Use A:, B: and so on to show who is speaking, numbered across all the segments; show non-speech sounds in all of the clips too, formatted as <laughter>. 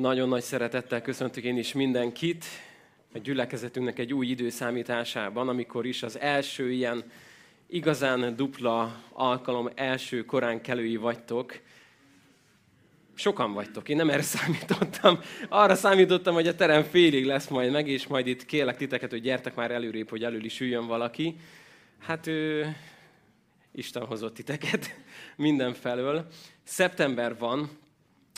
A: Nagyon nagy szeretettel köszöntök én is mindenkit a gyülekezetünknek egy új időszámításában, amikor is az első ilyen igazán dupla alkalom első korán kelői vagytok. Sokan vagytok, én nem erre <laughs> számítottam. Arra számítottam, hogy a terem félig lesz majd meg, és majd itt kérlek titeket, hogy gyertek már előrébb, hogy elől is üljön valaki. Hát ő, Isten hozott titeket <laughs> mindenfelől. Szeptember van,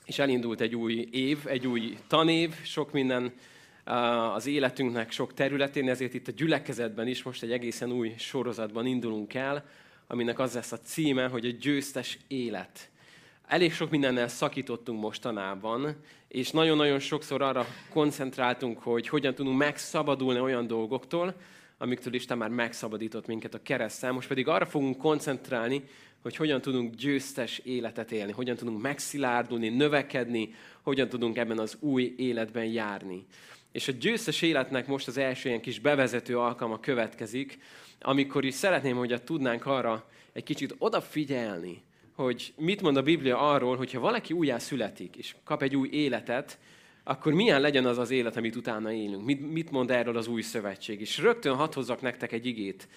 A: és elindult egy új év, egy új tanév, sok minden az életünknek sok területén, ezért itt a gyülekezetben is most egy egészen új sorozatban indulunk el, aminek az lesz a címe, hogy a győztes élet. Elég sok mindennel szakítottunk mostanában, és nagyon-nagyon sokszor arra koncentráltunk, hogy hogyan tudunk megszabadulni olyan dolgoktól, amiktől Isten már megszabadított minket a keresztel. Most pedig arra fogunk koncentrálni, hogy hogyan tudunk győztes életet élni, hogyan tudunk megszilárdulni, növekedni, hogyan tudunk ebben az új életben járni. És a győztes életnek most az első ilyen kis bevezető alkalma következik, amikor is szeretném, hogy tudnánk arra egy kicsit odafigyelni, hogy mit mond a Biblia arról, hogyha valaki újjá születik, és kap egy új életet, akkor milyen legyen az az élet, amit utána élünk? Mit, mit mond erről az új szövetség? És rögtön hadd hozzak nektek egy igét,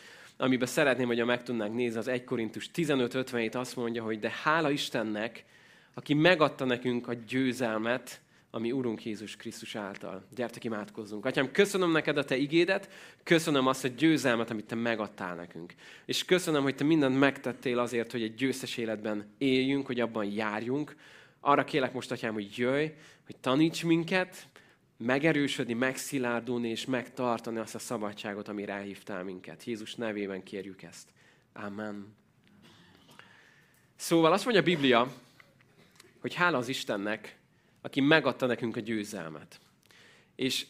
A: amiben szeretném, hogy meg tudnánk nézni, az 1 Korintus 15.57 azt mondja, hogy de hála Istennek, aki megadta nekünk a győzelmet, ami Urunk Jézus Krisztus által. Gyertek, imádkozzunk. Atyám, köszönöm neked a te igédet, köszönöm azt a győzelmet, amit te megadtál nekünk. És köszönöm, hogy te mindent megtettél azért, hogy egy győztes életben éljünk, hogy abban járjunk. Arra kélek most, Atyám, hogy jöjj, hogy taníts minket, megerősödni, megszilárdulni és megtartani azt a szabadságot, amire elhívtál minket. Jézus nevében kérjük ezt. Amen. Szóval azt mondja a Biblia, hogy hála az Istennek, aki megadta nekünk a győzelmet. És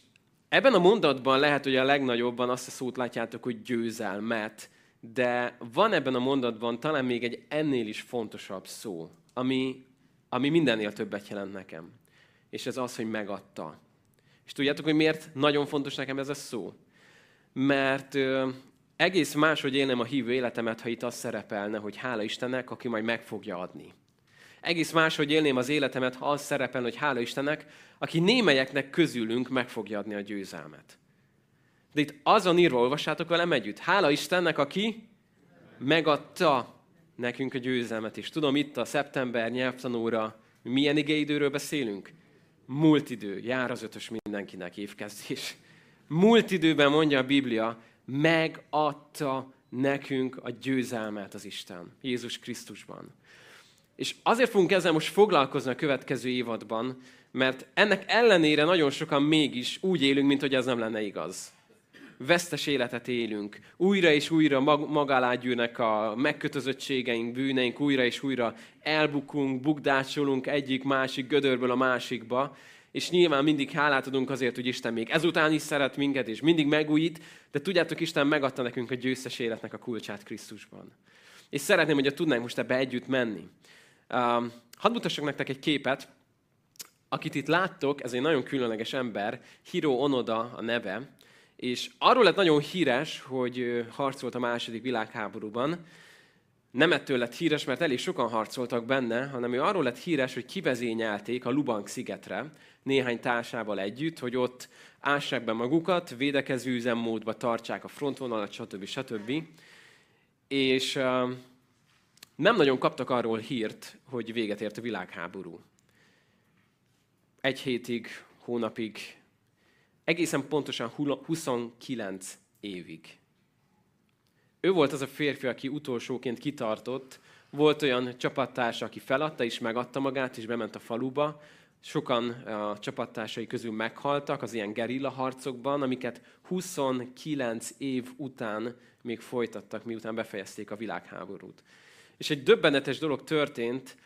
A: ebben a mondatban lehet, hogy a legnagyobban azt a szót látjátok, hogy győzelmet, de van ebben a mondatban talán még egy ennél is fontosabb szó, ami, ami mindennél többet jelent nekem. És ez az, hogy megadta. És tudjátok, hogy miért nagyon fontos nekem ez a szó? Mert ö, egész máshogy élnem a hívő életemet, ha itt az szerepelne, hogy hála Istennek, aki majd meg fogja adni. Egész máshogy élném az életemet, ha az szerepel, hogy hála Istennek, aki némelyeknek közülünk meg fogja adni a győzelmet. De itt azon írva, olvassátok velem együtt. Hála Istennek, aki megadta nekünk a győzelmet. És tudom, itt a szeptember nyelvtanóra milyen igéidőről beszélünk? Múlt idő, jár az ötös mindenkinek évkezdés. Múlt időben mondja a Biblia, megadta nekünk a győzelmet az Isten, Jézus Krisztusban. És azért fogunk ezzel most foglalkozni a következő évadban, mert ennek ellenére nagyon sokan mégis úgy élünk, mint hogy ez nem lenne igaz. Vesztes életet élünk. Újra és újra mag- magá gyűrnek a megkötözöttségeink, bűneink, újra és újra elbukunk, bukdácsolunk egyik másik gödörből a másikba, és nyilván mindig hálát adunk azért, hogy Isten még ezután is szeret minket, és mindig megújít, de tudjátok, Isten megadta nekünk a győztes életnek a kulcsát Krisztusban. És szeretném, hogy tudnánk most ebbe együtt menni. Um, hadd mutassak nektek egy képet. Akit itt láttok, ez egy nagyon különleges ember, Hiro Onoda a neve, és arról lett nagyon híres, hogy harcolt a második világháborúban. Nem ettől lett híres, mert elég sokan harcoltak benne, hanem ő arról lett híres, hogy kivezényelték a Lubank szigetre néhány társával együtt, hogy ott ássák be magukat, védekező üzemmódba tartsák a frontvonalat, stb. stb. És nem nagyon kaptak arról hírt, hogy véget ért a világháború. Egy hétig, hónapig, egészen pontosan 29 évig. Ő volt az a férfi, aki utolsóként kitartott. Volt olyan csapattársa, aki feladta és megadta magát, és bement a faluba. Sokan a csapattársai közül meghaltak az ilyen gerilla harcokban, amiket 29 év után még folytattak, miután befejezték a világháborút. És egy döbbenetes dolog történt,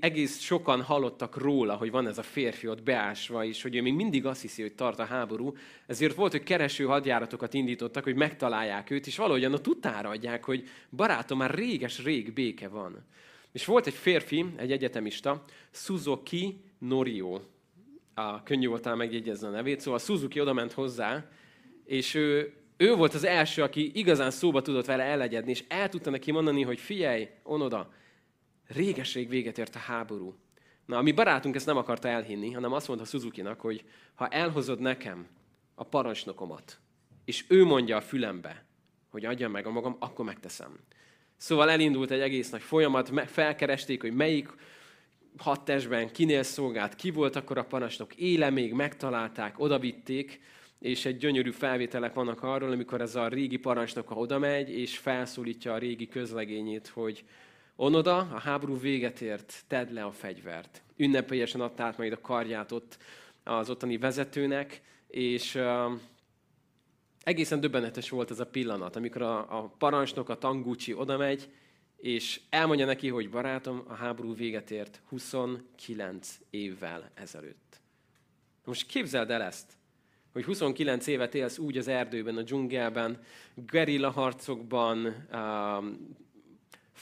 A: egész sokan hallottak róla, hogy van ez a férfi ott beásva, és hogy ő még mindig azt hiszi, hogy tart a háború. Ezért volt, hogy kereső hadjáratokat indítottak, hogy megtalálják őt, és valahogyan ott utára adják, hogy barátom, már réges-rég béke van. És volt egy férfi, egy egyetemista, Suzuki Norio. A könnyű voltál megjegyezni a nevét, szóval Suzuki oda ment hozzá, és ő ő volt az első, aki igazán szóba tudott vele elegyedni, és el tudta neki mondani, hogy figyelj, onoda, réges-rég véget ért a háború. Na, a mi barátunk ezt nem akarta elhinni, hanem azt mondta Suzuki-nak, hogy ha elhozod nekem a parancsnokomat, és ő mondja a fülembe, hogy adja meg a magam, akkor megteszem. Szóval elindult egy egész nagy folyamat, felkeresték, hogy melyik hat testben kinél szolgált, ki volt akkor a parancsnok, éle még, megtalálták, odavitték, és egy gyönyörű felvételek vannak arról, amikor ez a régi parancsnok oda megy, és felszólítja a régi közlegényét, hogy onoda, a háború véget ért, tedd le a fegyvert. Ünnepélyesen adta át majd a karját ott az ottani vezetőnek, és uh, egészen döbbenetes volt ez a pillanat, amikor a, a parancsnok, a Tangucci oda megy, és elmondja neki, hogy barátom, a háború véget ért 29 évvel ezelőtt. Most képzeld el ezt, hogy 29 évet élsz úgy az erdőben, a dzsungelben, gerilla harcokban,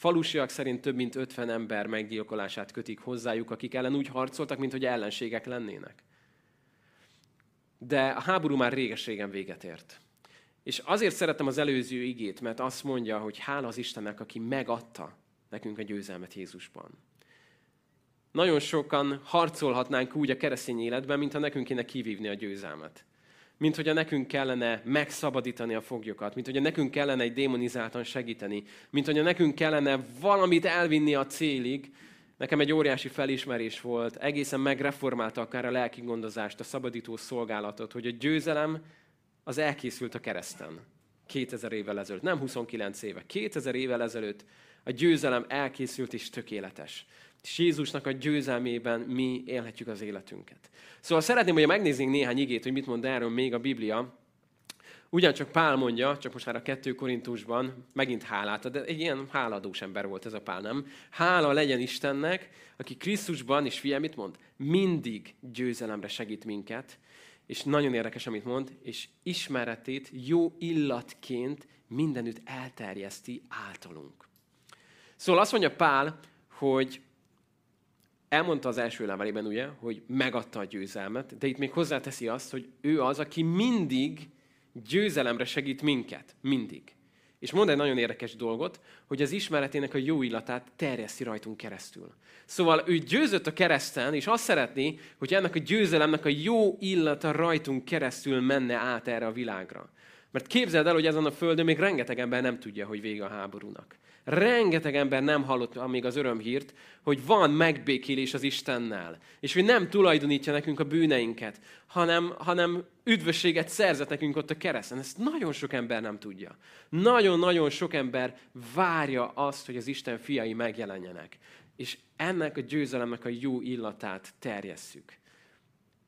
A: falusiak szerint több mint 50 ember meggyilkolását kötik hozzájuk, akik ellen úgy harcoltak, mint hogy ellenségek lennének. De a háború már réges-régen véget ért. És azért szeretem az előző igét, mert azt mondja, hogy hála az Istennek, aki megadta nekünk a győzelmet Jézusban. Nagyon sokan harcolhatnánk úgy a keresztény életben, mintha nekünk kéne kivívni a győzelmet. Mint hogyha nekünk kellene megszabadítani a foglyokat, mint hogyha nekünk kellene egy démonizáltan segíteni, mint hogyha nekünk kellene valamit elvinni a célig. Nekem egy óriási felismerés volt, egészen megreformálta akár a lelki gondozást, a szabadító szolgálatot, hogy a győzelem az elkészült a kereszten. 2000 évvel ezelőtt, nem 29 éve, 2000 évvel ezelőtt a győzelem elkészült és tökéletes. És Jézusnak a győzelmében mi élhetjük az életünket. Szóval szeretném, hogy megnézzünk néhány igét, hogy mit mond erről még a Biblia. Ugyancsak Pál mondja, csak most már a kettő Korintusban, megint hálát de egy ilyen háladós ember volt ez a Pál, nem? Hála legyen Istennek, aki Krisztusban, és figyelj, mit mond? Mindig győzelemre segít minket, és nagyon érdekes, amit mond, és ismeretét jó illatként mindenütt elterjeszti általunk. Szóval azt mondja Pál, hogy elmondta az első levelében, ugye, hogy megadta a győzelmet, de itt még hozzáteszi azt, hogy ő az, aki mindig győzelemre segít minket. Mindig. És mond egy nagyon érdekes dolgot, hogy az ismeretének a jó illatát terjeszti rajtunk keresztül. Szóval ő győzött a kereszten, és azt szeretné, hogy ennek a győzelemnek a jó illata rajtunk keresztül menne át erre a világra. Mert képzeld el, hogy ezen a földön még rengeteg ember nem tudja, hogy vége a háborúnak. Rengeteg ember nem hallott még az örömhírt, hogy van megbékélés az Istennel, és hogy nem tulajdonítja nekünk a bűneinket, hanem, hanem üdvösséget szerzett nekünk ott a kereszten. Ezt nagyon sok ember nem tudja. Nagyon-nagyon sok ember várja azt, hogy az Isten fiai megjelenjenek. És ennek a győzelemnek a jó illatát terjesszük.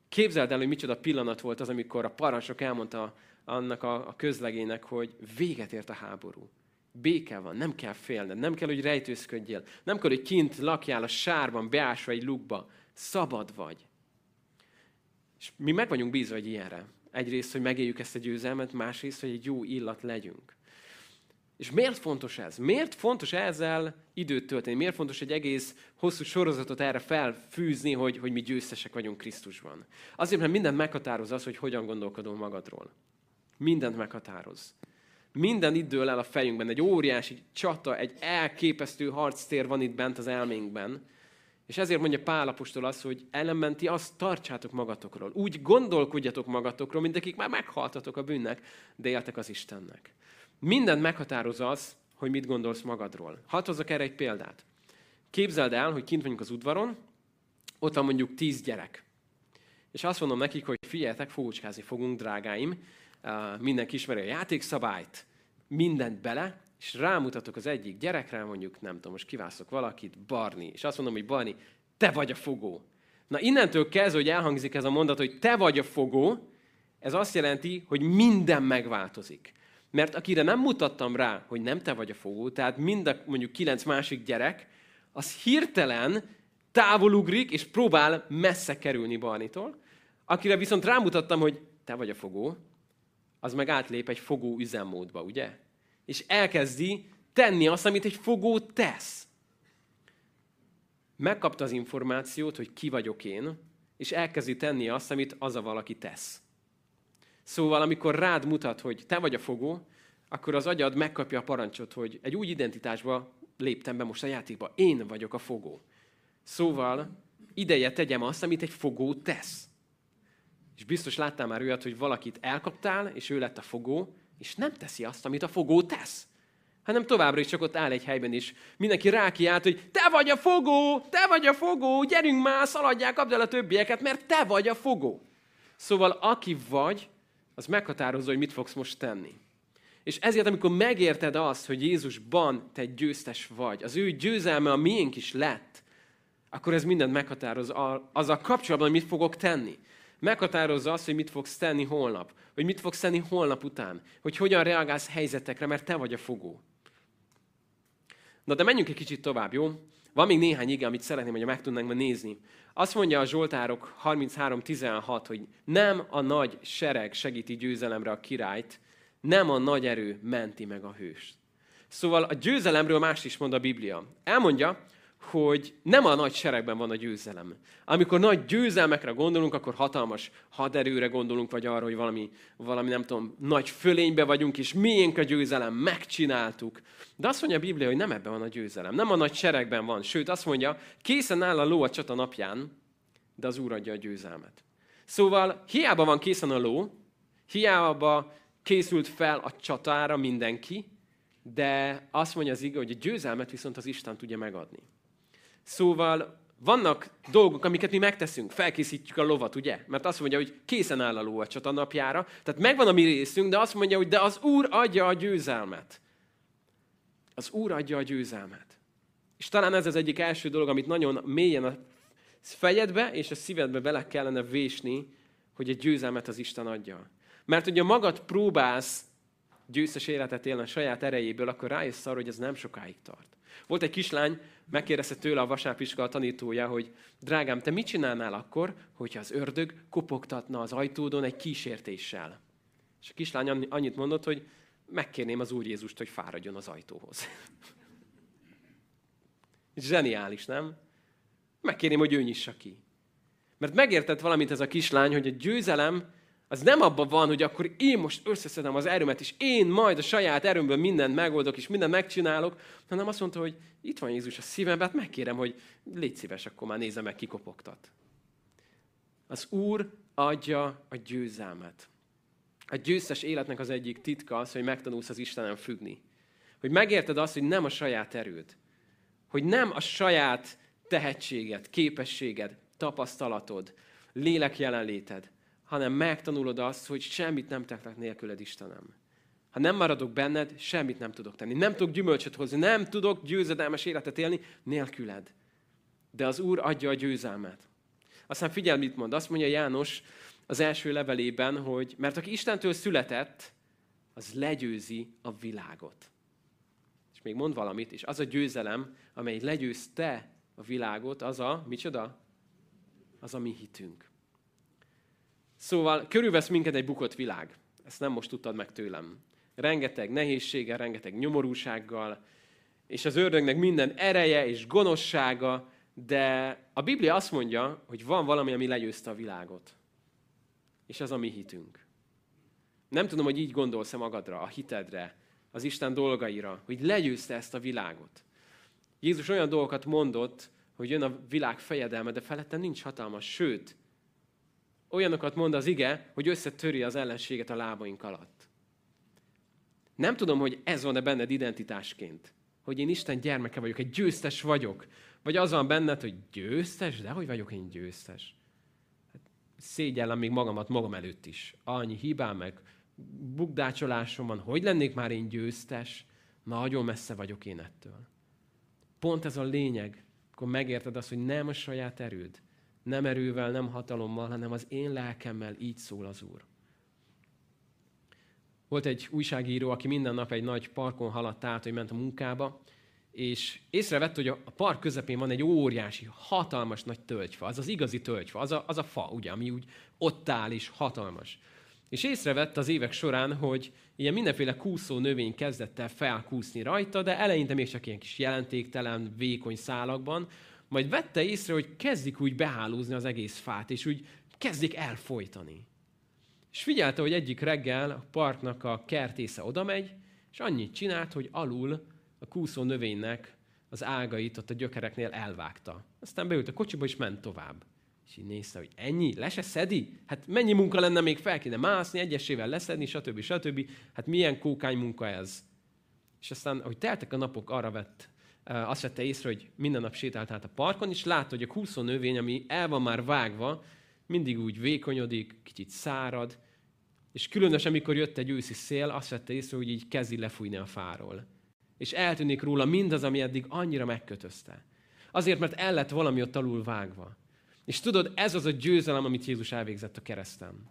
A: Képzeld el, hogy micsoda pillanat volt az, amikor a parancsok elmondta annak a, a közlegének, hogy véget ért a háború. Béke van, nem kell félned, nem kell, hogy rejtőzködjél, nem kell, hogy kint lakjál a sárban, beásva egy lukba. Szabad vagy. És mi meg vagyunk bízva egy ilyenre. Egyrészt, hogy megéljük ezt a győzelmet, másrészt, hogy egy jó illat legyünk. És miért fontos ez? Miért fontos ezzel időt tölteni? Miért fontos egy egész hosszú sorozatot erre felfűzni, hogy, hogy mi győztesek vagyunk Krisztusban? Azért, mert mindent meghatároz az, hogy hogyan gondolkodol magadról. Mindent meghatároz. Minden itt dől el a fejünkben. Egy óriási csata, egy elképesztő harctér van itt bent az elménkben. És ezért mondja Pál apostol azt, hogy ellenben ti azt tartsátok magatokról. Úgy gondolkodjatok magatokról, mint akik már meghaltatok a bűnnek, de éltek az Istennek. Mindent meghatároz az, hogy mit gondolsz magadról. Hadd hozzak erre egy példát. Képzeld el, hogy kint vagyunk az udvaron, ott van mondjuk tíz gyerek. És azt mondom nekik, hogy figyeljetek, fócskázni fogunk, drágáim, mindenki ismeri a játékszabályt, mindent bele, és rámutatok az egyik gyerekre, mondjuk, nem tudom, most kiválasztok valakit, Barni, és azt mondom, hogy Barni, te vagy a fogó. Na innentől kezdve, hogy elhangzik ez a mondat, hogy te vagy a fogó, ez azt jelenti, hogy minden megváltozik. Mert akire nem mutattam rá, hogy nem te vagy a fogó, tehát mind a mondjuk kilenc másik gyerek, az hirtelen távolugrik, és próbál messze kerülni Barnitól. Akire viszont rámutattam, hogy te vagy a fogó, az meg átlép egy fogó üzemmódba, ugye? És elkezdi tenni azt, amit egy fogó tesz. Megkapta az információt, hogy ki vagyok én, és elkezdi tenni azt, amit az a valaki tesz. Szóval, amikor rád mutat, hogy te vagy a fogó, akkor az agyad megkapja a parancsot, hogy egy új identitásba léptem be most a játékba. Én vagyok a fogó. Szóval ideje tegyem azt, amit egy fogó tesz. És biztos láttál már olyat, hogy valakit elkaptál, és ő lett a fogó, és nem teszi azt, amit a fogó tesz. Hanem továbbra is csak ott áll egy helyben is. Mindenki rákiált, hogy te vagy a fogó, te vagy a fogó, gyerünk már, szaladják, kapd el a többieket, mert te vagy a fogó. Szóval aki vagy, az meghatározza, hogy mit fogsz most tenni. És ezért, amikor megérted azt, hogy Jézusban te győztes vagy, az ő győzelme a miénk is lett, akkor ez mindent meghatároz a kapcsolatban, hogy mit fogok tenni. Meghatározza azt, hogy mit fogsz tenni holnap, hogy mit fogsz tenni holnap után, hogy hogyan reagálsz helyzetekre, mert te vagy a fogó. Na de menjünk egy kicsit tovább, jó? Van még néhány ige, amit szeretném, hogy meg tudnánk nézni. Azt mondja a Zsoltárok 33.16, hogy nem a nagy sereg segíti győzelemre a királyt, nem a nagy erő menti meg a hőst. Szóval a győzelemről más is mond a Biblia. Elmondja, hogy nem a nagy seregben van a győzelem. Amikor nagy győzelmekre gondolunk, akkor hatalmas haderőre gondolunk, vagy arra, hogy valami, valami nem tudom, nagy fölénybe vagyunk, és miénk a győzelem, megcsináltuk. De azt mondja a Biblia, hogy nem ebben van a győzelem, nem a nagy seregben van. Sőt, azt mondja, készen áll a ló a csata napján, de az Úr adja a győzelmet. Szóval hiába van készen a ló, hiába készült fel a csatára mindenki, de azt mondja az ige, hogy a győzelmet viszont az Isten tudja megadni. Szóval vannak dolgok, amiket mi megteszünk, felkészítjük a lovat, ugye? Mert azt mondja, hogy készen áll a ló a napjára. Tehát megvan a mi részünk, de azt mondja, hogy de az Úr adja a győzelmet. Az Úr adja a győzelmet. És talán ez az egyik első dolog, amit nagyon mélyen a fejedbe és a szívedbe bele kellene vésni, hogy egy győzelmet az Isten adja. Mert hogyha magad próbálsz győztes életet élni a saját erejéből, akkor rájössz arra, hogy ez nem sokáig tart. Volt egy kislány, megkérdezte tőle a vasárpiskola tanítója, hogy drágám, te mit csinálnál akkor, hogyha az ördög kopogtatna az ajtódon egy kísértéssel? És a kislány annyit mondott, hogy megkérném az Úr Jézust, hogy fáradjon az ajtóhoz. <laughs> Zseniális, nem? Megkérném, hogy ő nyissa ki. Mert megértett valamit ez a kislány, hogy a győzelem az nem abban van, hogy akkor én most összeszedem az erőmet, és én majd a saját erőmből mindent megoldok, és mindent megcsinálok, hanem azt mondta, hogy itt van Jézus a szívemben, hát megkérem, hogy légy szíves, akkor már nézze meg, kikopogtat. Az Úr adja a győzelmet. A győztes életnek az egyik titka az, hogy megtanulsz az Istenem függni. Hogy megérted azt, hogy nem a saját erőd. Hogy nem a saját tehetséged, képességed, tapasztalatod, lélek jelenléted, hanem megtanulod azt, hogy semmit nem tehetek nélküled, Istenem. Ha nem maradok benned, semmit nem tudok tenni. Nem tudok gyümölcsöt hozni, nem tudok győzedelmes életet élni nélküled. De az Úr adja a győzelmet. Aztán figyelj, mit mond. Azt mondja János az első levelében, hogy mert aki Istentől született, az legyőzi a világot. És még mond valamit, és az a győzelem, amely legyőzte a világot, az a, micsoda? Az a mi hitünk. Szóval körülvesz minket egy bukott világ. Ezt nem most tudtad meg tőlem. Rengeteg nehézséggel, rengeteg nyomorúsággal, és az ördögnek minden ereje és gonoszsága, de a Biblia azt mondja, hogy van valami, ami legyőzte a világot. És az a mi hitünk. Nem tudom, hogy így gondolsz-e magadra, a hitedre, az Isten dolgaira, hogy legyőzte ezt a világot. Jézus olyan dolgokat mondott, hogy jön a világ fejedelme, de felette nincs hatalmas, sőt, olyanokat mond az ige, hogy összetöri az ellenséget a lábaink alatt. Nem tudom, hogy ez van-e benned identitásként. Hogy én Isten gyermeke vagyok, egy győztes vagyok. Vagy az van benned, hogy győztes? De hogy vagyok én győztes? Hát szégyellem még magamat magam előtt is. Annyi hibám, meg bukdácsolásom van. Hogy lennék már én győztes? Nagyon messze vagyok én ettől. Pont ez a lényeg, akkor megérted azt, hogy nem a saját erőd, nem erővel, nem hatalommal, hanem az én lelkemmel így szól az Úr. Volt egy újságíró, aki minden nap egy nagy parkon haladt át, hogy ment a munkába, és észrevett, hogy a park közepén van egy óriási, hatalmas nagy tölgyfa. Az az igazi tölgyfa, az a, az a fa, ugye, ami úgy ott áll és hatalmas. És észrevett az évek során, hogy ilyen mindenféle kúszó növény kezdett el felkúszni rajta, de eleinte még csak ilyen kis jelentéktelen, vékony szálakban, majd vette észre, hogy kezdik úgy behálózni az egész fát, és úgy kezdik elfolytani. És figyelte, hogy egyik reggel a parknak a kertésze oda megy, és annyit csinált, hogy alul a kúszó növénynek az ágait ott a gyökereknél elvágta. Aztán beült a kocsiba, és ment tovább. És így nézte, hogy ennyi? Le se szedi? Hát mennyi munka lenne még fel kéne mászni, egyesével leszedni, stb. stb. Hát milyen kókány munka ez? És aztán, ahogy teltek a napok, arra vett, azt vette észre, hogy minden nap sétált át a parkon, és látta, hogy a kúszó növény, ami el van már vágva, mindig úgy vékonyodik, kicsit szárad, és különösen, amikor jött egy őszi szél, azt vette észre, hogy így kezdi lefújni a fáról. És eltűnik róla mindaz, ami eddig annyira megkötözte. Azért, mert el lett valami ott alul vágva. És tudod, ez az a győzelem, amit Jézus elvégzett a kereszten.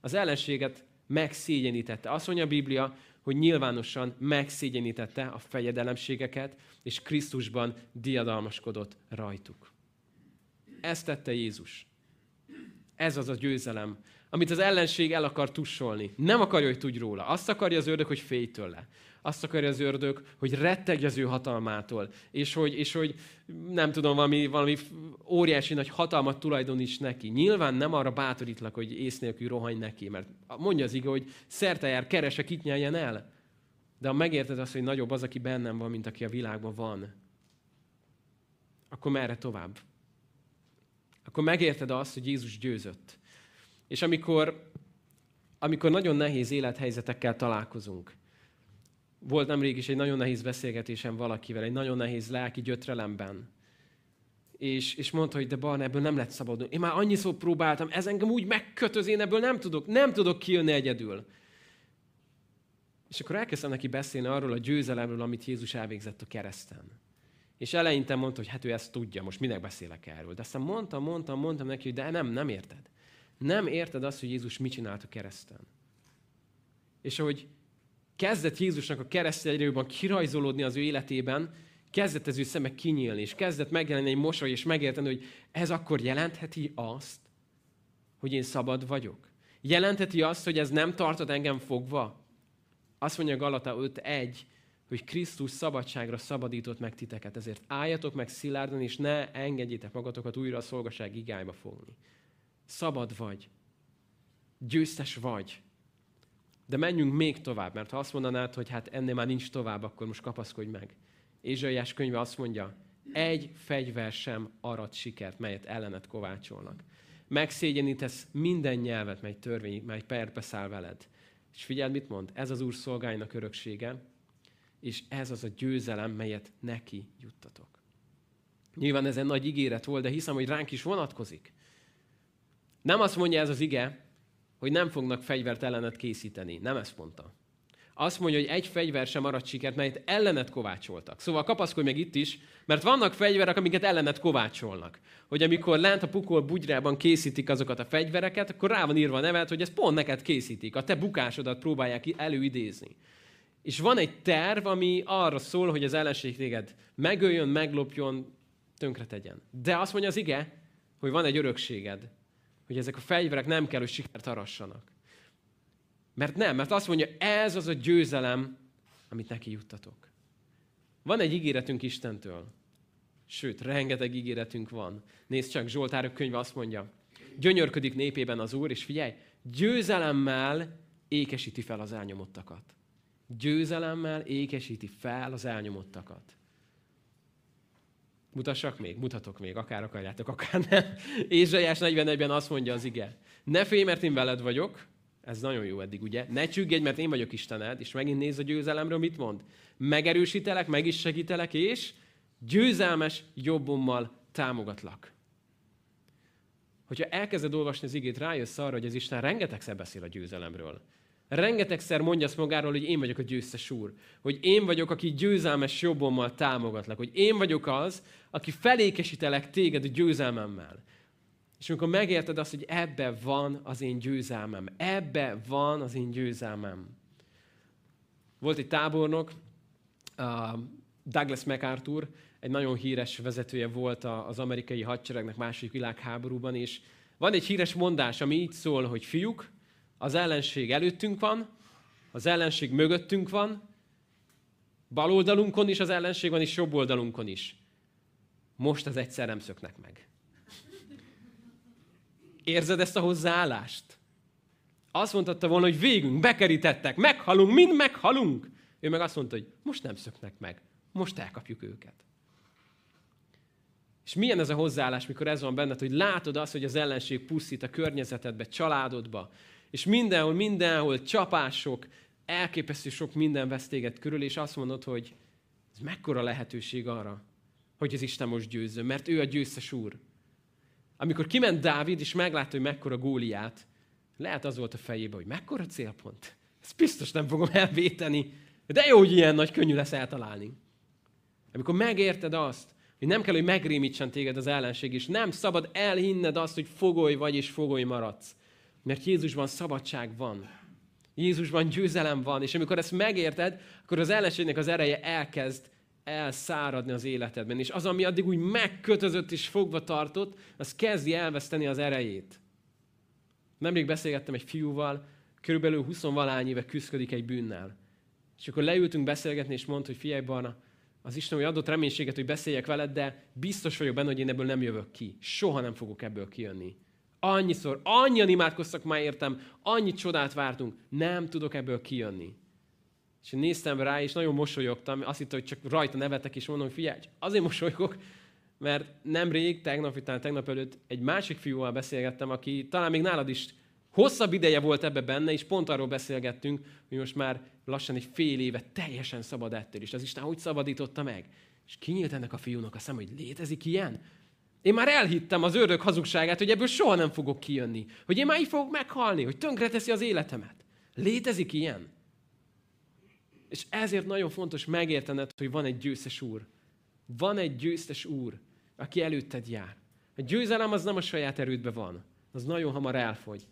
A: Az ellenséget megszégyenítette. Azt mondja a Biblia, hogy nyilvánosan megszégyenítette a fejedelemségeket, és Krisztusban diadalmaskodott rajtuk. Ezt tette Jézus. Ez az a győzelem, amit az ellenség el akar tussolni. Nem akarja, hogy tudj róla. Azt akarja az ördög, hogy félj tőle. Azt akarja az ördög, hogy rettegj az ő hatalmától. És hogy, és hogy nem tudom, valami, valami óriási nagy hatalmat tulajdoníts neki. Nyilván nem arra bátorítlak, hogy ész nélkül rohanj neki, mert mondja az ige, hogy szerte jár, kerese, kit nyeljen el. De ha megérted azt, hogy nagyobb az, aki bennem van, mint aki a világban van, akkor merre tovább? Akkor megérted azt, hogy Jézus győzött. És amikor, amikor nagyon nehéz élethelyzetekkel találkozunk, volt nemrég is egy nagyon nehéz beszélgetésem valakivel, egy nagyon nehéz lelki gyötrelemben. És, és mondta, hogy de Barna, ebből nem lehet szabadulni. Én már annyiszor próbáltam, ez engem úgy megkötöz, én ebből nem tudok, nem tudok kijönni egyedül. És akkor elkezdtem neki beszélni arról a győzelemről, amit Jézus elvégzett a kereszten. És eleinte mondta, hogy hát ő ezt tudja, most minek beszélek erről. De aztán mondtam, mondtam, mondtam neki, hogy de nem, nem érted. Nem érted azt, hogy Jézus mit csinált a kereszten. És ahogy kezdett Jézusnak a kereszt egyre jobban kirajzolódni az ő életében, kezdett az ő szeme kinyílni, és kezdett megjelenni egy mosoly, és megérteni, hogy ez akkor jelentheti azt, hogy én szabad vagyok. Jelentheti azt, hogy ez nem tartod engem fogva. Azt mondja Galata 5.1, hogy Krisztus szabadságra szabadított meg titeket. Ezért álljatok meg szilárdan, és ne engedjétek magatokat újra a szolgaság igályba fogni. Szabad vagy. Győztes vagy. De menjünk még tovább, mert ha azt mondanád, hogy hát ennél már nincs tovább, akkor most kapaszkodj meg. Ézsaiás könyve azt mondja, egy fegyver sem arat sikert, melyet ellenet kovácsolnak. Megszégyenítesz minden nyelvet, mely törvény, mely perbe száll veled. És figyeld, mit mond? Ez az Úr szolgáinak öröksége, és ez az a győzelem, melyet neki juttatok. Nyilván ez egy nagy ígéret volt, de hiszem, hogy ránk is vonatkozik. Nem azt mondja ez az ige, hogy nem fognak fegyvert ellenet készíteni. Nem ezt mondta. Azt mondja, hogy egy fegyver sem maradt sikert, melyet ellenet kovácsoltak. Szóval kapaszkodj meg itt is, mert vannak fegyverek, amiket ellenet kovácsolnak. Hogy amikor lent a pukol bugyrában készítik azokat a fegyvereket, akkor rá van írva a nevet, hogy ez pont neked készítik. A te bukásodat próbálják előidézni. És van egy terv, ami arra szól, hogy az ellenség téged megöljön, meglopjon, tönkre tegyen. De azt mondja az ige, hogy van egy örökséged, hogy ezek a fegyverek nem kell, hogy sikert arassanak. Mert nem, mert azt mondja, ez az a győzelem, amit neki juttatok. Van egy ígéretünk Istentől. Sőt, rengeteg ígéretünk van. Nézd csak, Zsoltárok könyve azt mondja, gyönyörködik népében az Úr, és figyelj, győzelemmel ékesíti fel az elnyomottakat. Győzelemmel ékesíti fel az elnyomottakat. Mutassak még? Mutatok még, akár akarjátok, akár nem. <laughs> Ézsaiás 41-ben azt mondja az ige. Ne félj, mert én veled vagyok. Ez nagyon jó eddig, ugye? Ne csüggedj, mert én vagyok Istened. És megint néz a győzelemről, mit mond? Megerősítelek, meg is segítelek, és győzelmes jobbommal támogatlak. Hogyha elkezded olvasni az igét, rájössz arra, hogy az Isten rengetegszer beszél a győzelemről. Rengetegszer mondja azt magáról, hogy én vagyok a győztes úr. Hogy én vagyok, aki győzelmes jobbommal támogatlak. Hogy én vagyok az, aki felékesítelek téged a győzelmemmel. És amikor megérted azt, hogy ebbe van az én győzelmem, ebbe van az én győzelmem. Volt egy tábornok, Douglas MacArthur, egy nagyon híres vezetője volt az amerikai hadseregnek második világháborúban, és van egy híres mondás, ami így szól, hogy fiúk, az ellenség előttünk van, az ellenség mögöttünk van, bal oldalunkon is az ellenség van, és jobb oldalunkon is. Most az egyszer nem szöknek meg. Érzed ezt a hozzáállást? Azt mondhatta volna, hogy végünk, bekerítettek, meghalunk, mind meghalunk. Ő meg azt mondta, hogy most nem szöknek meg. most elkapjuk őket. És milyen ez a hozzáállás, mikor ez van benned, hogy látod azt, hogy az ellenség pusztít a környezetedbe, családodba, és mindenhol, mindenhol csapások, elképesztő sok minden vesz téged körül, és azt mondod, hogy ez mekkora lehetőség arra, hogy az Isten most győzzön, mert ő a győztes úr. Amikor kiment Dávid, és meglátta, hogy mekkora góliát, lehet az volt a fejében, hogy mekkora célpont. Ezt biztos nem fogom elvéteni. De jó, hogy ilyen nagy könnyű lesz eltalálni. Amikor megérted azt, hogy nem kell, hogy megrémítsen téged az ellenség, és nem szabad elhinned azt, hogy fogoly vagy és fogoly maradsz. Mert Jézusban szabadság van. Jézusban győzelem van, és amikor ezt megérted, akkor az ellenségnek az ereje elkezd elszáradni az életedben. És az, ami addig úgy megkötözött és fogva tartott, az kezdi elveszteni az erejét. Nemrég beszélgettem egy fiúval, körülbelül 20 valány éve küzdik egy bűnnel. És akkor leültünk beszélgetni, és mondta, hogy figyelj Barna, az Isten hogy adott reménységet, hogy beszéljek veled, de biztos vagyok benne, hogy én ebből nem jövök ki. Soha nem fogok ebből kijönni. Annyiszor, annyian imádkoztak már értem, annyit csodát vártunk, nem tudok ebből kijönni. És én néztem rá, és nagyon mosolyogtam, azt hittem, hogy csak rajta nevetek, és mondom, figyelj, azért mosolygok, mert nemrég, tegnap után, tegnap előtt egy másik fiúval beszélgettem, aki talán még nálad is hosszabb ideje volt ebbe benne, és pont arról beszélgettünk, hogy most már lassan egy fél éve teljesen szabad ettől, és az Isten hogy szabadította meg. És kinyílt ennek a fiúnak a szem, hogy létezik ilyen? Én már elhittem az ördög hazugságát, hogy ebből soha nem fogok kijönni. Hogy én már így fogok meghalni, hogy tönkreteszi az életemet. Létezik ilyen? És ezért nagyon fontos megértened, hogy van egy győztes úr. Van egy győztes úr, aki előtted jár. A győzelem az nem a saját erődben van. Az nagyon hamar elfogy.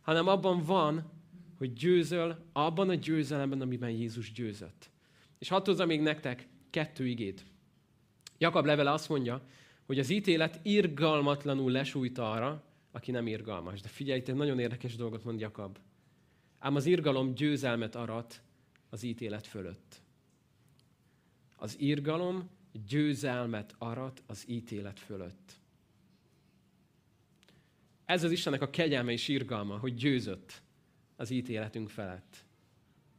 A: Hanem abban van, hogy győzöl, abban a győzelemben, amiben Jézus győzött. És hadd még nektek kettő igét. Jakab levele azt mondja, hogy az ítélet irgalmatlanul lesújt arra, aki nem irgalmas. De figyelj, egy nagyon érdekes dolgot mond Jakab. Ám az irgalom győzelmet arat az ítélet fölött. Az irgalom győzelmet arat az ítélet fölött. Ez az Istennek a kegyelme és irgalma, hogy győzött az ítéletünk felett.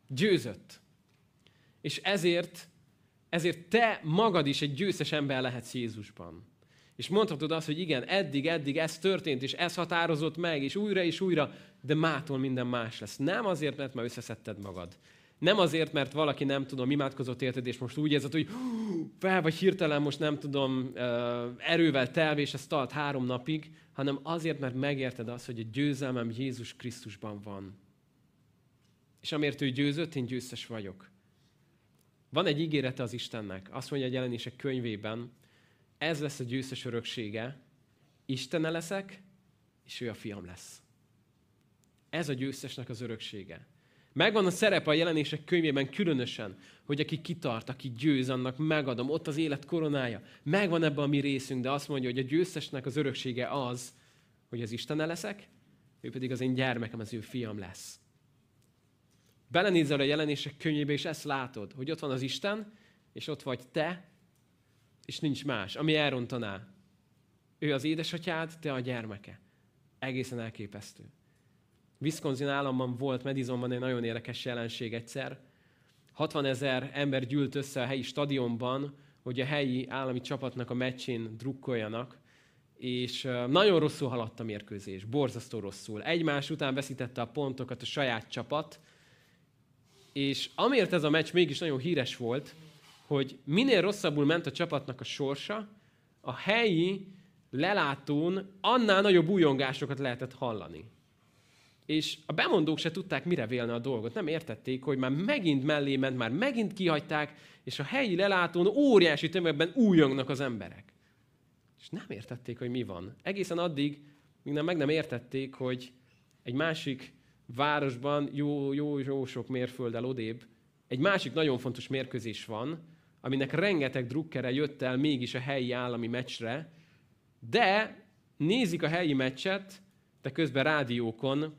A: Győzött. És ezért, ezért te magad is egy győztes ember lehetsz Jézusban. És mondhatod azt, hogy igen, eddig, eddig ez történt, és ez határozott meg, és újra és újra, de mától minden más lesz. Nem azért, mert már összeszedted magad. Nem azért, mert valaki nem tudom, imádkozott érted, és most úgy érzed, hogy fel vagy hirtelen most nem tudom, erővel telve, és ez tart három napig, hanem azért, mert megérted azt, hogy a győzelmem Jézus Krisztusban van. És amért ő győzött, én győztes vagyok. Van egy ígérete az Istennek. Azt mondja a jelenések könyvében, ez lesz a győztes öröksége, Istene leszek, és ő a fiam lesz. Ez a győztesnek az öröksége. Megvan a szerep a jelenések könyvében különösen, hogy aki kitart, aki győz, annak megadom, ott az élet koronája. Megvan ebben a mi részünk, de azt mondja, hogy a győztesnek az öröksége az, hogy az Istene leszek, ő pedig az én gyermekem, az ő fiam lesz. Belenézel a jelenések könyvébe, és ezt látod, hogy ott van az Isten, és ott vagy te, és nincs más, ami elrontaná. Ő az édesatyád, te a gyermeke. Egészen elképesztő. Wisconsin államban volt Madisonban egy nagyon érdekes jelenség egyszer. 60 ezer ember gyűlt össze a helyi stadionban, hogy a helyi állami csapatnak a meccsén drukkoljanak, és nagyon rosszul haladt a mérkőzés, borzasztó rosszul. Egymás után veszítette a pontokat a saját csapat, és amiért ez a meccs mégis nagyon híres volt, hogy minél rosszabbul ment a csapatnak a sorsa, a helyi lelátón annál nagyobb újongásokat lehetett hallani. És a bemondók se tudták mire vélni a dolgot. Nem értették, hogy már megint mellé ment, már megint kihagyták, és a helyi lelátón óriási tömegben újongnak az emberek. És nem értették, hogy mi van. Egészen addig, míg nem, meg nem értették, hogy egy másik városban, jó, jó, jó sok mérfölddel odébb, egy másik nagyon fontos mérkőzés van, aminek rengeteg drukkere jött el mégis a helyi állami meccsre, de nézik a helyi meccset, de közben rádiókon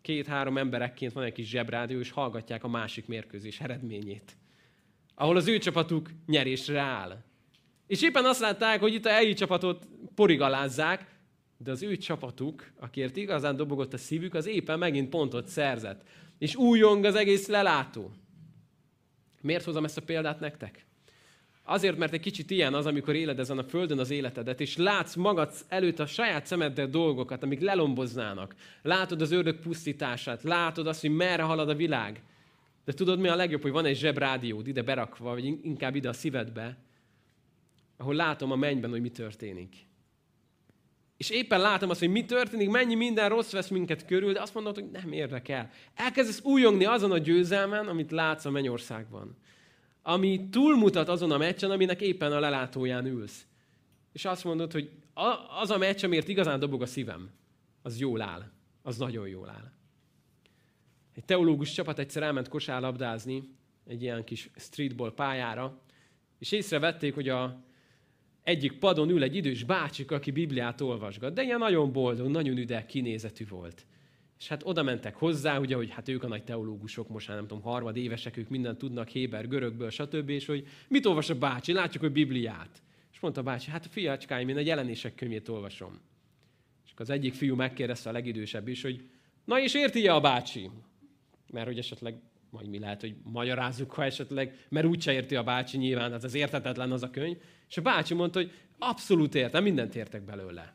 A: két-három emberekként van egy kis zsebrádió, és hallgatják a másik mérkőzés eredményét. Ahol az ő csapatuk nyerésre áll. És éppen azt látták, hogy itt a helyi csapatot porigalázzák, de az ő csapatuk, akért igazán dobogott a szívük, az éppen megint pontot szerzett. És újong az egész lelátó. Miért hozom ezt a példát nektek? Azért, mert egy kicsit ilyen az, amikor éled ezen a földön az életedet, és látsz magad előtt a saját szemeddel dolgokat, amik lelomboznának. Látod az ördög pusztítását, látod azt, hogy merre halad a világ. De tudod, mi a legjobb, hogy van egy zsebrádiód ide berakva, vagy inkább ide a szívedbe, ahol látom a mennyben, hogy mi történik. És éppen látom azt, hogy mi történik, mennyi minden rossz vesz minket körül, de azt mondod, hogy nem érdekel. Elkezdesz újongni azon a győzelmen, amit látsz a mennyországban. Ami túlmutat azon a meccsen, aminek éppen a lelátóján ülsz. És azt mondod, hogy az a meccs, amiért igazán dobog a szívem, az jól áll. Az nagyon jól áll. Egy teológus csapat egyszer elment kosárlabdázni egy ilyen kis streetball pályára, és észrevették, hogy a egyik padon ül egy idős bácsik, aki Bibliát olvasgat, de ilyen nagyon boldog, nagyon üde kinézetű volt. És hát oda mentek hozzá, ugye, hogy hát ők a nagy teológusok, most már nem tudom, harmad évesek, ők mindent tudnak Héber, görögből, stb. És hogy mit olvas a bácsi? Látjuk, hogy Bibliát. És mondta a bácsi, hát a fiacskáim, én a jelenések könyvét olvasom. És az egyik fiú megkérdezte a legidősebb is, hogy na és érti -e a bácsi? Mert hogy esetleg majd mi lehet, hogy magyarázzuk, ha esetleg, mert úgyse érti a bácsi nyilván, hát az értetetlen az a könyv. És a bácsi mondta, hogy abszolút értem, mindent értek belőle.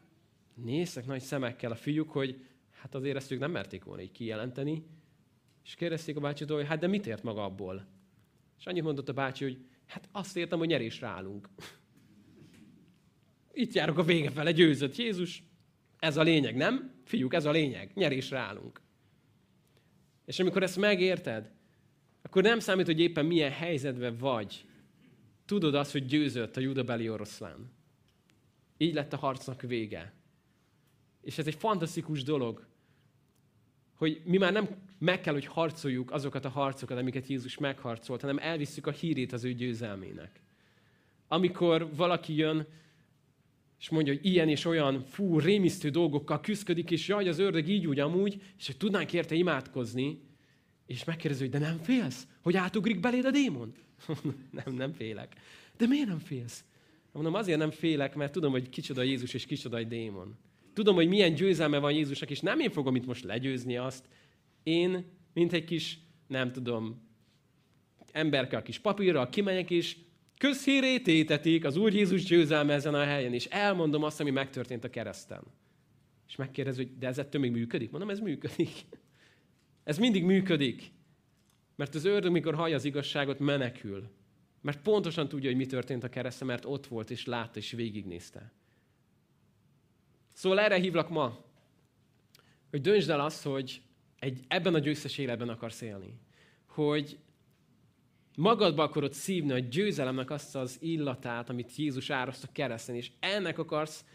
A: Néztek nagy szemekkel a fiúk, hogy hát azért ezt ők nem merték volna így kijelenteni, és kérdezték a bácsitól, hogy hát de mit ért maga abból? És annyit mondott a bácsi, hogy hát azt értem, hogy nyerésre állunk. Itt járok a vége fele, győzött Jézus. Ez a lényeg, nem? Fiúk, ez a lényeg. Nyerésre állunk. És amikor ezt megérted, akkor nem számít, hogy éppen milyen helyzetben vagy. Tudod azt, hogy győzött a judabeli oroszlán. Így lett a harcnak vége. És ez egy fantasztikus dolog, hogy mi már nem meg kell, hogy harcoljuk azokat a harcokat, amiket Jézus megharcolt, hanem elvisszük a hírét az ő győzelmének. Amikor valaki jön, és mondja, hogy ilyen és olyan fú, rémisztő dolgokkal küzdik, és jaj, az ördög így úgy amúgy, és hogy tudnánk érte imádkozni, és megkérdezi, hogy de nem félsz, hogy átugrik beléd a démon? <laughs> nem, nem félek. De miért nem félsz? Mondom, azért nem félek, mert tudom, hogy kicsoda Jézus és kicsoda egy démon. Tudom, hogy milyen győzelme van Jézusnak, és nem én fogom itt most legyőzni azt. Én, mint egy kis, nem tudom, emberke a kis papírral kimegyek, és közhírét étetik az Úr Jézus győzelme ezen a helyen, és elmondom azt, ami megtörtént a kereszten. És megkérdez, hogy de ez ettől még működik? Mondom, ez működik. <laughs> Ez mindig működik. Mert az ördög, mikor hallja az igazságot, menekül. Mert pontosan tudja, hogy mi történt a kereszten, mert ott volt, és látta, és végignézte. Szóval erre hívlak ma, hogy döntsd el azt, hogy egy, ebben a győztes életben akarsz élni. Hogy magadba akarod szívni a győzelemnek azt az illatát, amit Jézus áraszt a kereszten, és ennek akarsz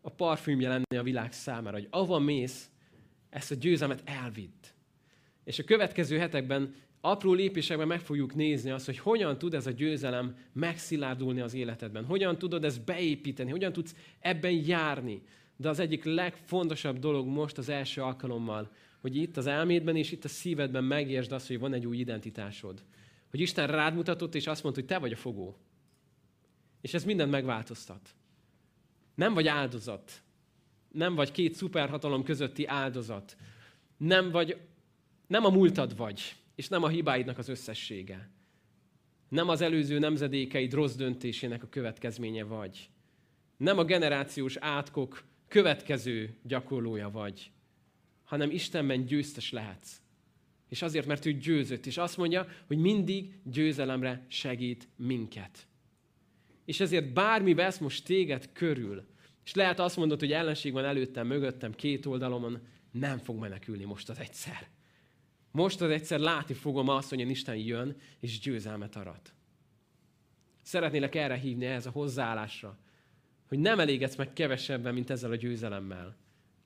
A: a parfümje lenni a világ számára, hogy ava mész, ezt a győzelmet elvidd. És a következő hetekben apró lépésekben meg fogjuk nézni azt, hogy hogyan tud ez a győzelem megszilárdulni az életedben. Hogyan tudod ezt beépíteni, hogyan tudsz ebben járni. De az egyik legfontosabb dolog most az első alkalommal, hogy itt az elmédben és itt a szívedben megértsd azt, hogy van egy új identitásod. Hogy Isten rád mutatott, és azt mondta, hogy te vagy a fogó. És ez mindent megváltoztat. Nem vagy áldozat. Nem vagy két szuperhatalom közötti áldozat. Nem vagy, nem a múltad vagy, és nem a hibáidnak az összessége. Nem az előző nemzedékeid rossz döntésének a következménye vagy. Nem a generációs átkok következő gyakorlója vagy, hanem Istenben győztes lehetsz. És azért, mert ő győzött, és azt mondja, hogy mindig győzelemre segít minket. És ezért bármi vesz most téged körül, és lehet azt mondod, hogy ellenség van előttem, mögöttem, két oldalomon, nem fog menekülni most az egyszer. Most az egyszer látni fogom azt, hogy Isten jön, és győzelmet arat. Szeretnélek erre hívni, ehhez a hozzáállásra, hogy nem elégedsz meg kevesebben, mint ezzel a győzelemmel.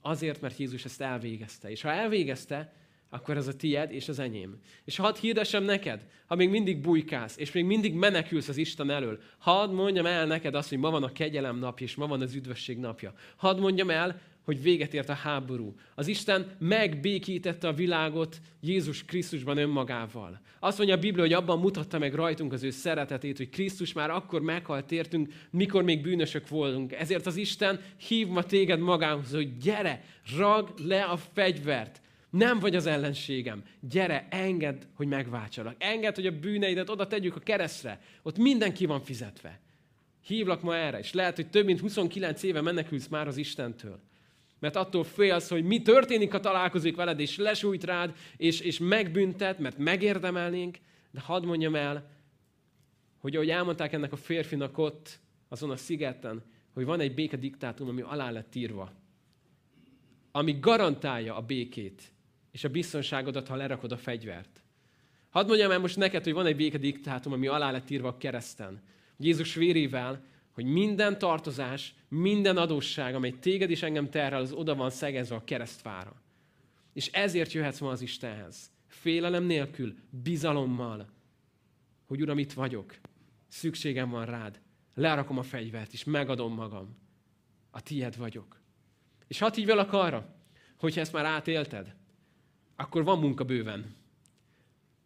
A: Azért, mert Jézus ezt elvégezte. És ha elvégezte, akkor ez a tied és az enyém. És hadd hirdessem neked, ha még mindig bujkálsz, és még mindig menekülsz az Isten elől, hadd mondjam el neked azt, hogy ma van a kegyelem napja, és ma van az üdvösség napja. Hadd mondjam el, hogy véget ért a háború. Az Isten megbékítette a világot Jézus Krisztusban önmagával. Azt mondja a Biblia, hogy abban mutatta meg rajtunk az ő szeretetét, hogy Krisztus már akkor meghalt értünk, mikor még bűnösök voltunk. Ezért az Isten hív ma téged magához, hogy gyere, rag le a fegyvert. Nem vagy az ellenségem. Gyere, engedd, hogy megváltsalak. Engedd, hogy a bűneidet oda tegyük a keresztre. Ott mindenki van fizetve. Hívlak ma erre, és lehet, hogy több mint 29 éve menekülsz már az Istentől. Mert attól félsz, hogy mi történik, ha találkozik veled, és lesújt rád, és, és megbüntet, mert megérdemelnénk. De hadd mondjam el, hogy ahogy elmondták ennek a férfinak ott, azon a szigeten, hogy van egy békediktátum, ami alá lett írva. Ami garantálja a békét és a biztonságodat, ha lerakod a fegyvert. Hadd mondjam el most neked, hogy van egy békediktátum, ami alá lett írva a kereszten. Jézus vérével, hogy minden tartozás, minden adósság, amely téged is engem terhel, az oda van szegezve a keresztfára. És ezért jöhetsz ma az Istenhez. Félelem nélkül, bizalommal, hogy Uram, itt vagyok. Szükségem van rád. Lerakom a fegyvert, és megadom magam. A tied vagyok. És hadd hívjalak arra, hogyha ezt már átélted, akkor van munka bőven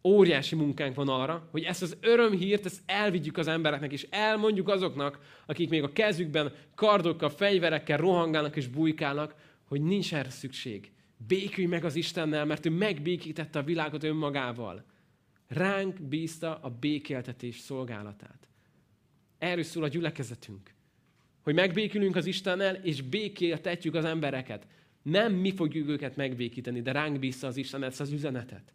A: óriási munkánk van arra, hogy ezt az örömhírt ezt elvigyük az embereknek, és elmondjuk azoknak, akik még a kezükben kardokkal, fegyverekkel rohangálnak és bujkálnak, hogy nincs erre szükség. Békülj meg az Istennel, mert ő megbékítette a világot önmagával. Ránk bízta a békéltetés szolgálatát. Erről szól a gyülekezetünk. Hogy megbékülünk az Istennel, és békéltetjük az embereket. Nem mi fogjuk őket megbékíteni, de ránk bízta az Isten ezt az üzenetet.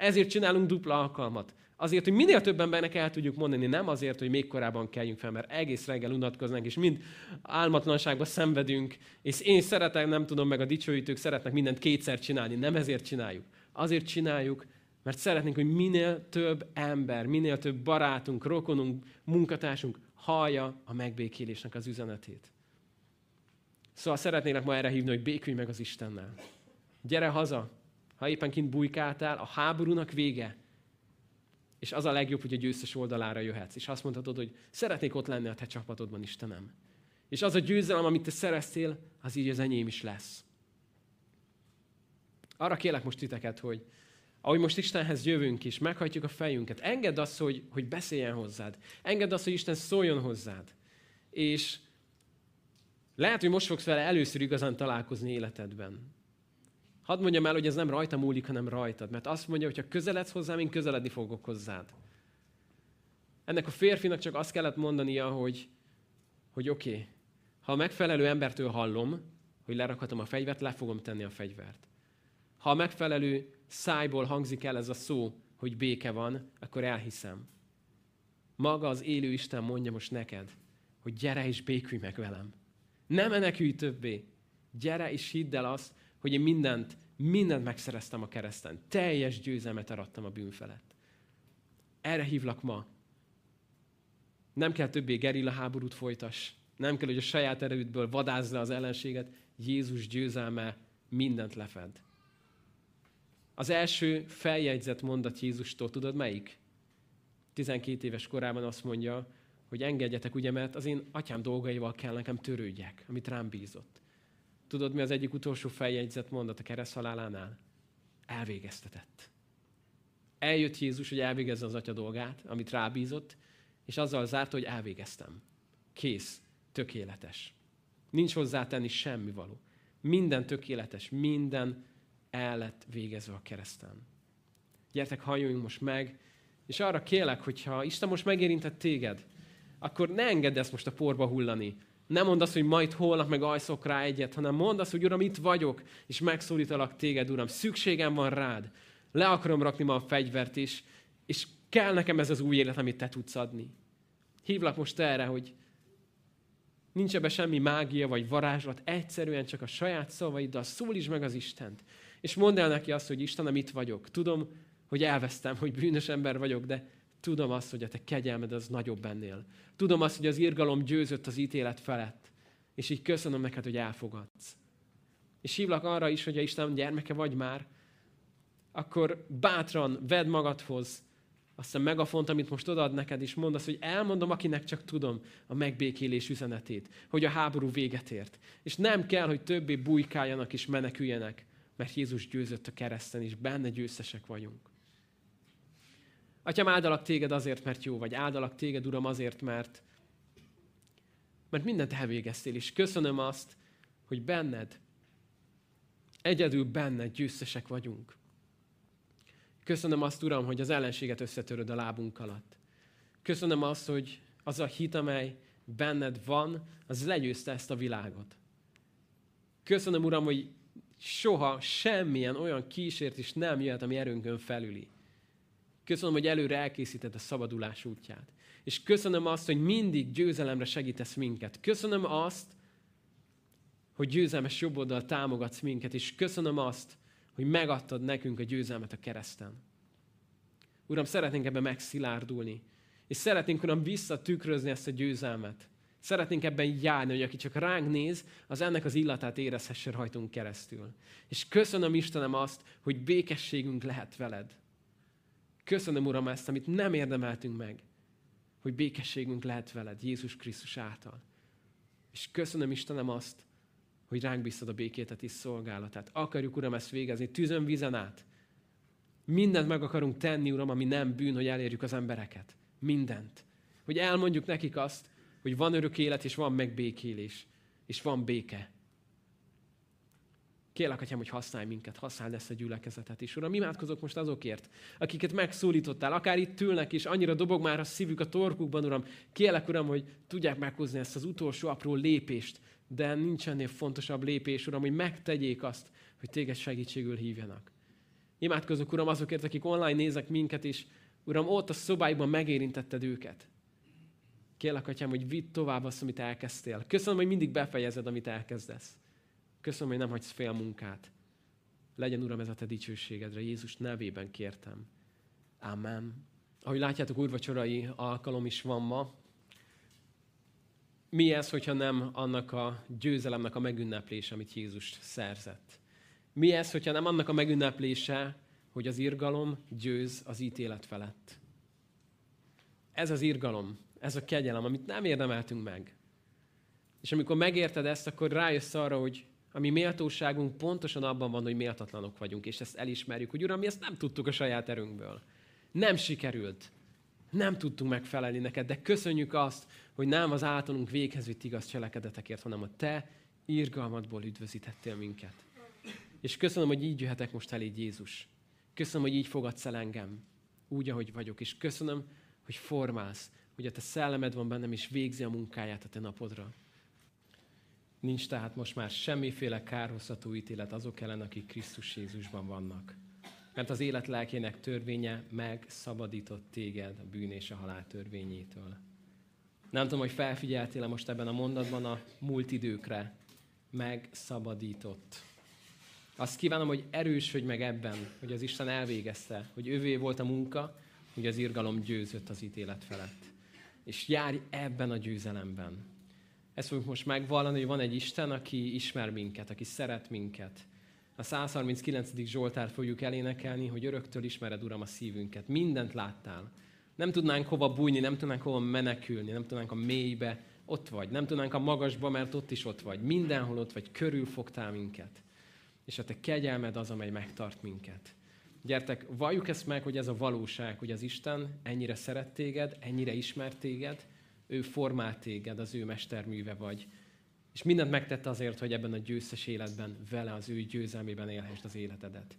A: Ezért csinálunk dupla alkalmat. Azért, hogy minél több embernek el tudjuk mondani, nem azért, hogy még korábban kelljünk fel, mert egész reggel unatkoznánk, és mind álmatlanságba szenvedünk, és én szeretek, nem tudom, meg a dicsőítők szeretnek mindent kétszer csinálni. Nem ezért csináljuk. Azért csináljuk, mert szeretnénk, hogy minél több ember, minél több barátunk, rokonunk, munkatársunk hallja a megbékélésnek az üzenetét. Szóval szeretnélek ma erre hívni, hogy békülj meg az Istennel. Gyere haza, ha éppen kint bujkáltál, a háborúnak vége. És az a legjobb, hogy a győztes oldalára jöhetsz. És azt mondhatod, hogy szeretnék ott lenni a te csapatodban, Istenem. És az a győzelem, amit te szereztél, az így az enyém is lesz. Arra kérlek most titeket, hogy ahogy most Istenhez jövünk is, meghajtjuk a fejünket, engedd azt, hogy, hogy beszéljen hozzád. Engedd azt, hogy Isten szóljon hozzád. És lehet, hogy most fogsz vele először igazán találkozni életedben. Hadd mondjam el, hogy ez nem rajta múlik, hanem rajtad. Mert azt mondja, hogy ha közeledsz hozzám, én közeledni fogok hozzád. Ennek a férfinak csak azt kellett mondania, hogy, hogy oké, okay, ha a megfelelő embertől hallom, hogy lerakhatom a fegyvert, le fogom tenni a fegyvert. Ha a megfelelő szájból hangzik el ez a szó, hogy béke van, akkor elhiszem. Maga az élő Isten mondja most neked, hogy gyere és békülj meg velem. Ne menekülj többé. Gyere és hidd el azt, hogy én mindent, mindent megszereztem a kereszten. Teljes győzelmet arattam a bűn felett. Erre hívlak ma. Nem kell többé gerilla háborút folytas. Nem kell, hogy a saját erődből vadázz le az ellenséget. Jézus győzelme mindent lefed. Az első feljegyzett mondat Jézustól, tudod melyik? 12 éves korában azt mondja, hogy engedjetek, ugye, mert az én atyám dolgaival kell nekem törődjek, amit rám bízott. Tudod, mi az egyik utolsó feljegyzett mondat a kereszt halálánál? Elvégeztetett. Eljött Jézus, hogy elvégezze az atya dolgát, amit rábízott, és azzal zárta, hogy elvégeztem. Kész, tökéletes. Nincs hozzátenni semmi való. Minden tökéletes, minden el lett végezve a kereszten. Gyertek, halljunk most meg, és arra kélek, hogyha Isten most megérintett téged, akkor ne engedd ezt most a porba hullani, nem mondd azt, hogy majd holnap meg ajszok rá egyet, hanem mondd azt, hogy Uram, itt vagyok, és megszólítalak téged, Uram. Szükségem van rád. Le akarom rakni ma a fegyvert is, és kell nekem ez az új élet, amit te tudsz adni. Hívlak most erre, hogy nincs ebbe semmi mágia vagy varázslat, egyszerűen csak a saját szavaiddal szólíts meg az Istent. És mondd el neki azt, hogy Istenem, itt vagyok. Tudom, hogy elvesztem, hogy bűnös ember vagyok, de Tudom azt, hogy a te kegyelmed az nagyobb ennél. Tudom azt, hogy az irgalom győzött az ítélet felett. És így köszönöm neked, hogy elfogadsz. És hívlak arra is, hogy ha Isten gyermeke vagy már, akkor bátran vedd magadhoz azt a megafont, amit most odaad neked, és mondd azt, hogy elmondom, akinek csak tudom a megbékélés üzenetét, hogy a háború véget ért. És nem kell, hogy többé bujkáljanak és meneküljenek, mert Jézus győzött a kereszten, és benne győztesek vagyunk. Atyám, áldalak téged azért, mert jó vagy. Áldalak téged, Uram, azért, mert, mert mindent elvégeztél, és köszönöm azt, hogy benned Egyedül benne győztesek vagyunk. Köszönöm azt, Uram, hogy az ellenséget összetöröd a lábunk alatt. Köszönöm azt, hogy az a hit, amely benned van, az legyőzte ezt a világot. Köszönöm, Uram, hogy soha semmilyen olyan kísértés nem jöhet, ami erőnkön felüli. Köszönöm, hogy előre elkészíted a szabadulás útját. És köszönöm azt, hogy mindig győzelemre segítesz minket. Köszönöm azt, hogy győzelmes jobboldal támogatsz minket, és köszönöm azt, hogy megadtad nekünk a győzelmet a kereszten. Uram, szeretnénk ebben megszilárdulni, és szeretnénk, Uram, visszatükrözni ezt a győzelmet. Szeretnénk ebben járni, hogy aki csak ránk néz, az ennek az illatát érezhesse rajtunk keresztül. És köszönöm Istenem azt, hogy békességünk lehet veled. Köszönöm, Uram, ezt, amit nem érdemeltünk meg, hogy békességünk lehet veled Jézus Krisztus által. És köszönöm Istenem azt, hogy ránk bíztad a békétet és szolgálatát. Akarjuk, Uram, ezt végezni tűzön, vízen át. Mindent meg akarunk tenni, Uram, ami nem bűn, hogy elérjük az embereket. Mindent. Hogy elmondjuk nekik azt, hogy van örök élet, és van megbékélés, és van béke. Kérlek, Atyám, hogy használj minket, használd ezt a gyülekezetet is. Uram, imádkozok most azokért, akiket megszólítottál, akár itt ülnek, és annyira dobog már a szívük a torkukban, Uram. Kérlek, Uram, hogy tudják meghozni ezt az utolsó apró lépést, de nincs ennél fontosabb lépés, Uram, hogy megtegyék azt, hogy téged segítségül hívjanak. Imádkozok, Uram, azokért, akik online néznek minket, és Uram, ott a szobájban megérintetted őket. Kérlek, Atyám, hogy vidd tovább azt, amit elkezdtél. Köszönöm, hogy mindig befejezed, amit elkezdesz. Köszönöm, hogy nem hagysz fél munkát. Legyen, Uram, ez a te dicsőségedre. Jézus nevében kértem. Amen. Ahogy látjátok, úrvacsorai alkalom is van ma. Mi ez, hogyha nem annak a győzelemnek a megünneplése, amit Jézus szerzett? Mi ez, hogyha nem annak a megünneplése, hogy az irgalom győz az ítélet felett? Ez az irgalom, ez a kegyelem, amit nem érdemeltünk meg. És amikor megérted ezt, akkor rájössz arra, hogy a mi méltóságunk pontosan abban van, hogy méltatlanok vagyunk, és ezt elismerjük, hogy Uram, mi ezt nem tudtuk a saját erőnkből. Nem sikerült. Nem tudtunk megfelelni neked, de köszönjük azt, hogy nem az általunk véghez vitt igaz cselekedetekért, hanem a te irgalmadból üdvözítettél minket. És köszönöm, hogy így jöhetek most eléd Jézus. Köszönöm, hogy így fogadsz el engem, úgy, ahogy vagyok. És köszönöm, hogy formálsz, hogy a te szellemed van bennem, és végzi a munkáját a te napodra. Nincs tehát most már semmiféle kárhoztató ítélet azok ellen, akik Krisztus Jézusban vannak. Mert az élet lelkének törvénye megszabadított téged a bűn és a halál törvényétől. Nem tudom, hogy felfigyeltél most ebben a mondatban a múlt időkre. Megszabadított. Azt kívánom, hogy erősödj meg ebben, hogy az Isten elvégezte, hogy ővé volt a munka, hogy az irgalom győzött az ítélet felett. És járj ebben a győzelemben. Ezt fogjuk most megvallani, hogy van egy Isten, aki ismer minket, aki szeret minket. A 139. Zsoltár fogjuk elénekelni, hogy öröktől ismered, Uram, a szívünket. Mindent láttál. Nem tudnánk hova bújni, nem tudnánk hova menekülni, nem tudnánk a mélybe, ott vagy. Nem tudnánk a magasba, mert ott is ott vagy. Mindenhol ott vagy, körülfogtál minket. És a te kegyelmed az, amely megtart minket. Gyertek, valljuk ezt meg, hogy ez a valóság, hogy az Isten ennyire szeret téged, ennyire ismert téged, ő formált téged, az ő mesterműve vagy. És mindent megtette azért, hogy ebben a győztes életben vele az ő győzelmében élhessd az életedet.